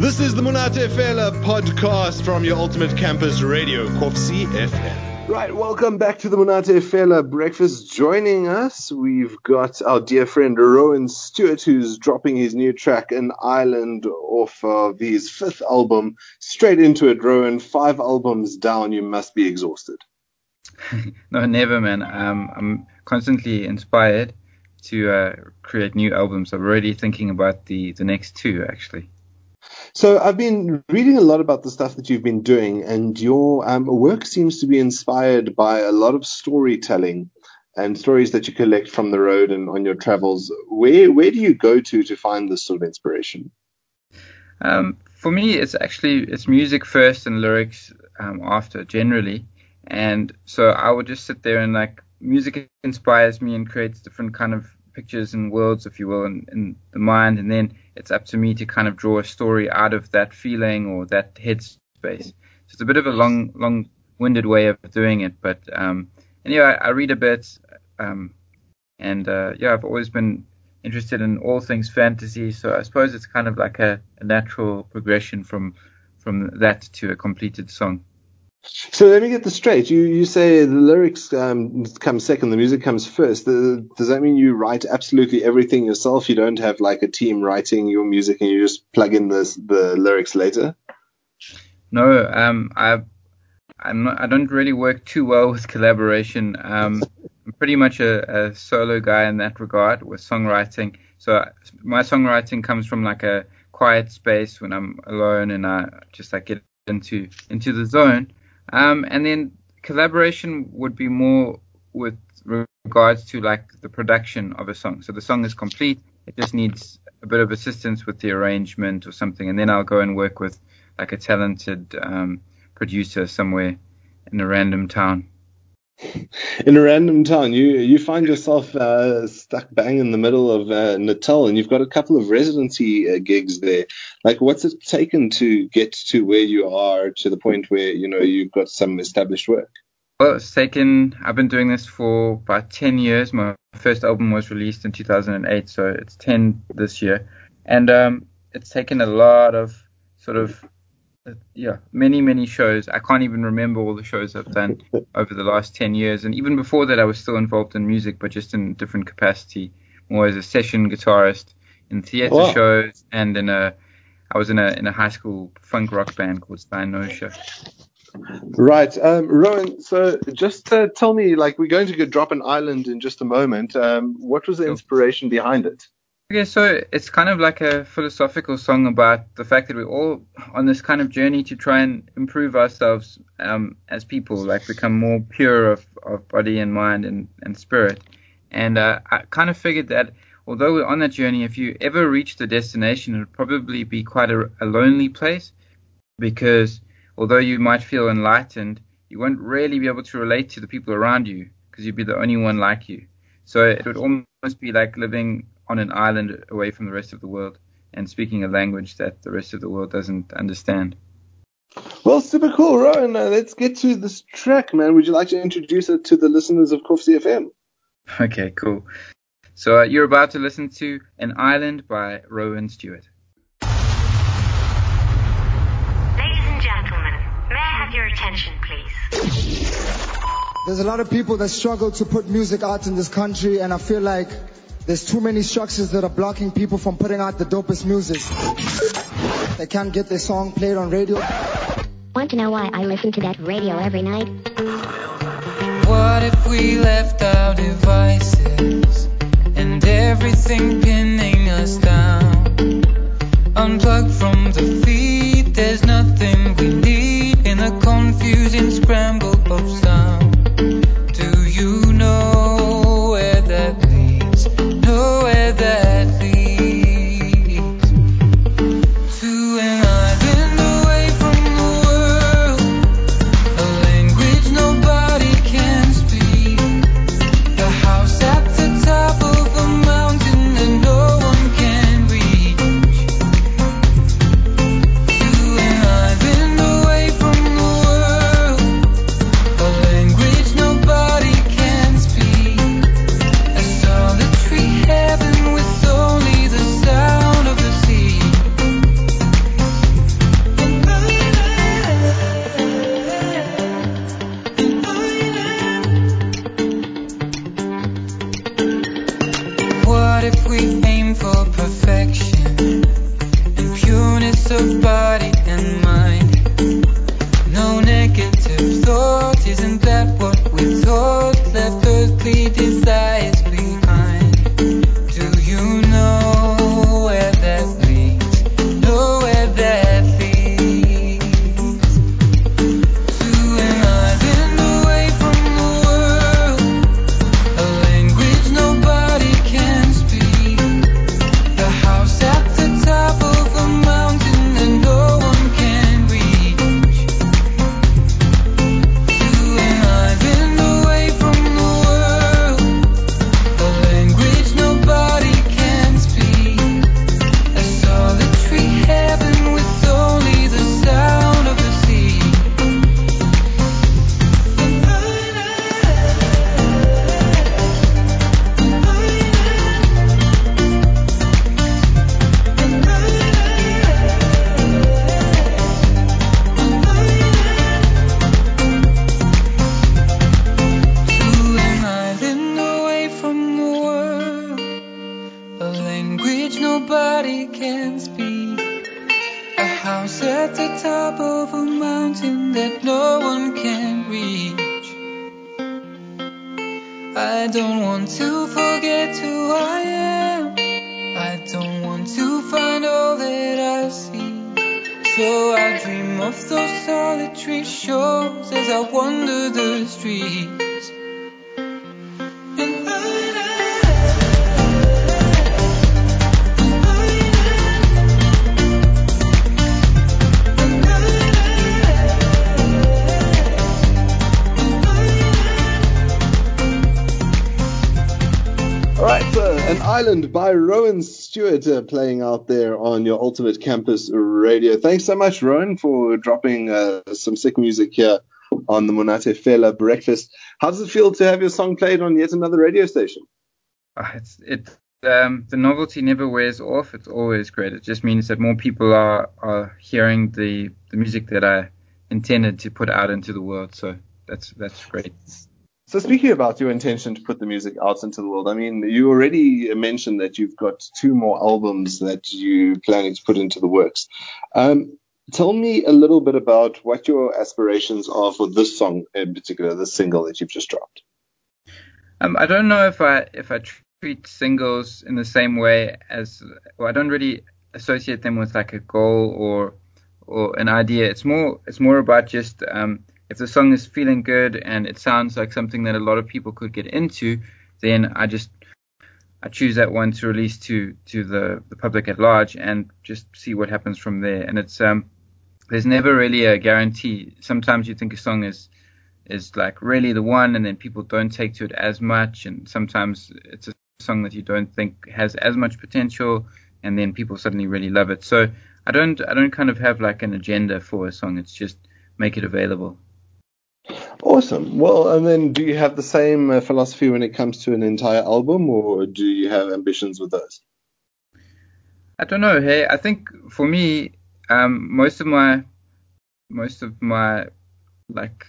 This is the Monate Fela podcast from your ultimate campus radio, Kovsie FM. Right, welcome back to the Monate Fela breakfast. Joining us, we've got our dear friend Rowan Stuart, who's dropping his new track, An Island, off of his fifth album. Straight into it, Rowan. Five albums down, you must be exhausted. no, never, man. Um, I'm constantly inspired to uh, create new albums. I'm already thinking about the, the next two, actually. So I've been reading a lot about the stuff that you've been doing, and your um, work seems to be inspired by a lot of storytelling and stories that you collect from the road and on your travels. Where where do you go to to find this sort of inspiration? Um, for me, it's actually it's music first and lyrics um, after generally, and so I would just sit there and like music inspires me and creates different kind of pictures and worlds, if you will, in, in the mind, and then it's up to me to kind of draw a story out of that feeling or that headspace. So it's a bit of a long, long-winded way of doing it, but um, anyway, I, I read a bit, um, and uh, yeah, I've always been interested in all things fantasy, so I suppose it's kind of like a, a natural progression from from that to a completed song. So let me get this straight. You you say the lyrics um, come second, the music comes first. The, does that mean you write absolutely everything yourself? You don't have like a team writing your music and you just plug in the the lyrics later? No, um, I I'm not, I don't really work too well with collaboration. Um, I'm pretty much a, a solo guy in that regard with songwriting. So my songwriting comes from like a quiet space when I'm alone and I just like get into into the zone. Um, and then collaboration would be more with regards to like the production of a song. So the song is complete. It just needs a bit of assistance with the arrangement or something, and then I'll go and work with like a talented um, producer somewhere in a random town. In a random town, you you find yourself uh, stuck bang in the middle of uh, Natal, and you've got a couple of residency uh, gigs there. Like, what's it taken to get to where you are, to the point where you know you've got some established work? Well, it's taken. I've been doing this for about ten years. My first album was released in 2008, so it's ten this year, and um, it's taken a lot of sort of yeah, many, many shows. I can't even remember all the shows I've done over the last 10 years. And even before that, I was still involved in music, but just in different capacity, more as a session guitarist in theater wow. shows and in a, I was in a, in a high school funk rock band called Stein Right. Um, Rowan, so just uh, tell me, like, we're going to go drop an island in just a moment. Um, what was the inspiration behind it? Okay, so it's kind of like a philosophical song about the fact that we're all on this kind of journey to try and improve ourselves um, as people, like become more pure of, of body and mind and, and spirit. And uh, I kind of figured that although we're on that journey, if you ever reach the destination, it would probably be quite a, a lonely place because although you might feel enlightened, you won't really be able to relate to the people around you because you'd be the only one like you. So it would almost be like living on an island away from the rest of the world and speaking a language that the rest of the world doesn't understand. Well, super cool, Rowan. Uh, let's get to this track, man. Would you like to introduce it to the listeners of Kovsie FM? Okay, cool. So uh, you're about to listen to An Island by Rowan Stuart. Ladies and gentlemen, may I have your attention, please? There's a lot of people that struggle to put music out in this country, and I feel like there's too many structures that are blocking people from putting out the dopest music. They can't get their song played on radio. Want to know why I listen to that radio every night? What if we left our devices and everything pinning us down? Unplugged from the feed, there's nothing we need in the confusing scramble of sound. Language nobody can speak. A house at the top of a mountain that no one can reach. I don't want to forget who I am. I don't want to find all that I see. So I dream of those solitary shores as I wander the streets. Right, An Island by Rowan Stuart uh, playing out there on your Ultimate Campus Radio. Thanks so much, Rowan, for dropping uh, some sick music here on the Monate Fela Breakfast. How does it feel to have your song played on yet another radio station? Uh, it's it um, the novelty never wears off. It's always great. It just means that more people are are hearing the the music that I intended to put out into the world. So that's that's great. So speaking about your intention to put the music out into the world, I mean, you already mentioned that you've got two more albums that you're planning to put into the works. Um, tell me a little bit about what your aspirations are for this song in particular, the single that you've just dropped. Um, I don't know if I if I treat singles in the same way as well, I don't really associate them with like a goal or or an idea. It's more it's more about just um, if the song is feeling good and it sounds like something that a lot of people could get into, then I just I choose that one to release to to the, the public at large and just see what happens from there. And it's um there's never really a guarantee. Sometimes you think a song is is like really the one and then people don't take to it as much and sometimes it's a song that you don't think has as much potential and then people suddenly really love it. So I don't I don't kind of have like an agenda for a song. It's just make it available. Awesome. Well, and then do you have the same uh, philosophy when it comes to an entire album, or do you have ambitions with those? I don't know. Hey, I think for me, um, most of my most of my like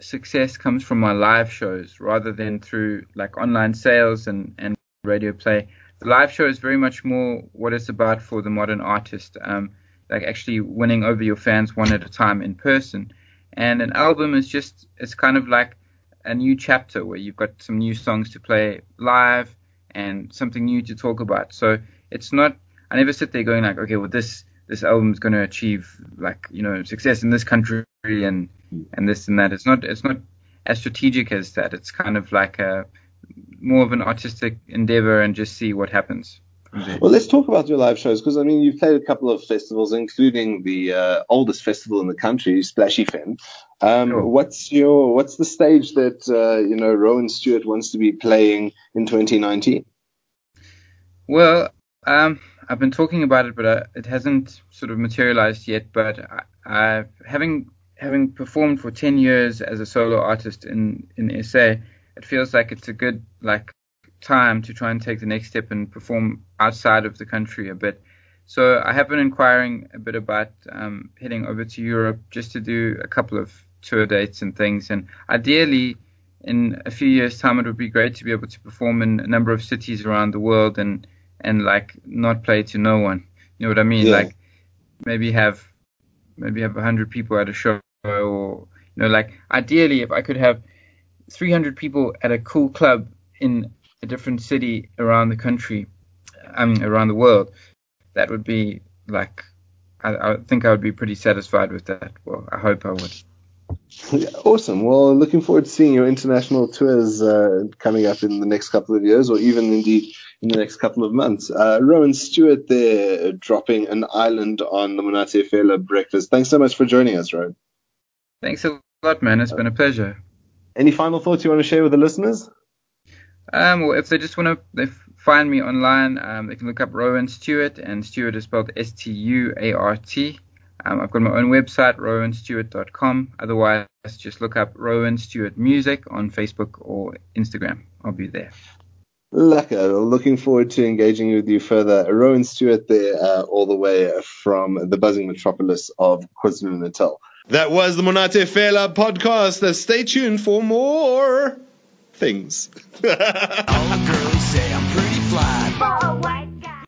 success comes from my live shows rather than through like online sales and and radio play. The live show is very much more what it's about for the modern artist, um, like actually winning over your fans one at a time in person. And an album is just it's kind of like a new chapter where you've got some new songs to play live and something new to talk about. So it's not I never sit there going like, okay, well this this album is going to achieve like you know success in this country and hmm. and this and that. It's not it's not as strategic as that. It's kind of like a more of an artistic endeavor and just see what happens. Well, let's talk about your live shows because I mean you've played a couple of festivals, including the uh, oldest festival in the country, Splashy Fen. Um, Sure. What's your what's the stage that uh, you know Rowan Stuart wants to be playing in 2019? Well, um, I've been talking about it, but uh, it hasn't sort of materialized yet. But I, I, having having performed for 10 years as a solo artist in in SA, it feels like it's a good like time to try and take the next step and perform outside of the country a bit. So I have been inquiring a bit about um, heading over to Europe just to do a couple of tour dates and things. And ideally, in a few years' time, it would be great to be able to perform in a number of cities around the world and and like not play to no one. You know what I mean? Yeah. Like maybe have maybe have 100 people at a show or you know like ideally if I could have 300 people at a cool club in a different city around the country um around the world that would be like I, I think I would be pretty satisfied with that well I hope I would yeah, awesome. Well, looking forward to seeing your international tours uh, coming up in the next couple of years, or even indeed in the next couple of months. Uh, Rowan Stuart there dropping an island on the Monate Fela breakfast. Thanks so much for joining us, Rowan. Thanks a lot, man. It's been a pleasure. Any final thoughts you want to share with the listeners? Um, well, if they just want to find me online, um, they can look up Rowan Stuart, and Stuart is spelled S-T-U-A-R-T. Um, I've got my own website, rowanstuart.com. Otherwise, just look up Rowan Stuart Music on Facebook or Instagram. I'll be there. Lekker. Looking forward to engaging with you further. Rowan Stuart there, uh, all the way from the buzzing metropolis of KwaZulu-Natal. That was the Monate Fela podcast. Stay tuned for more things. all girls say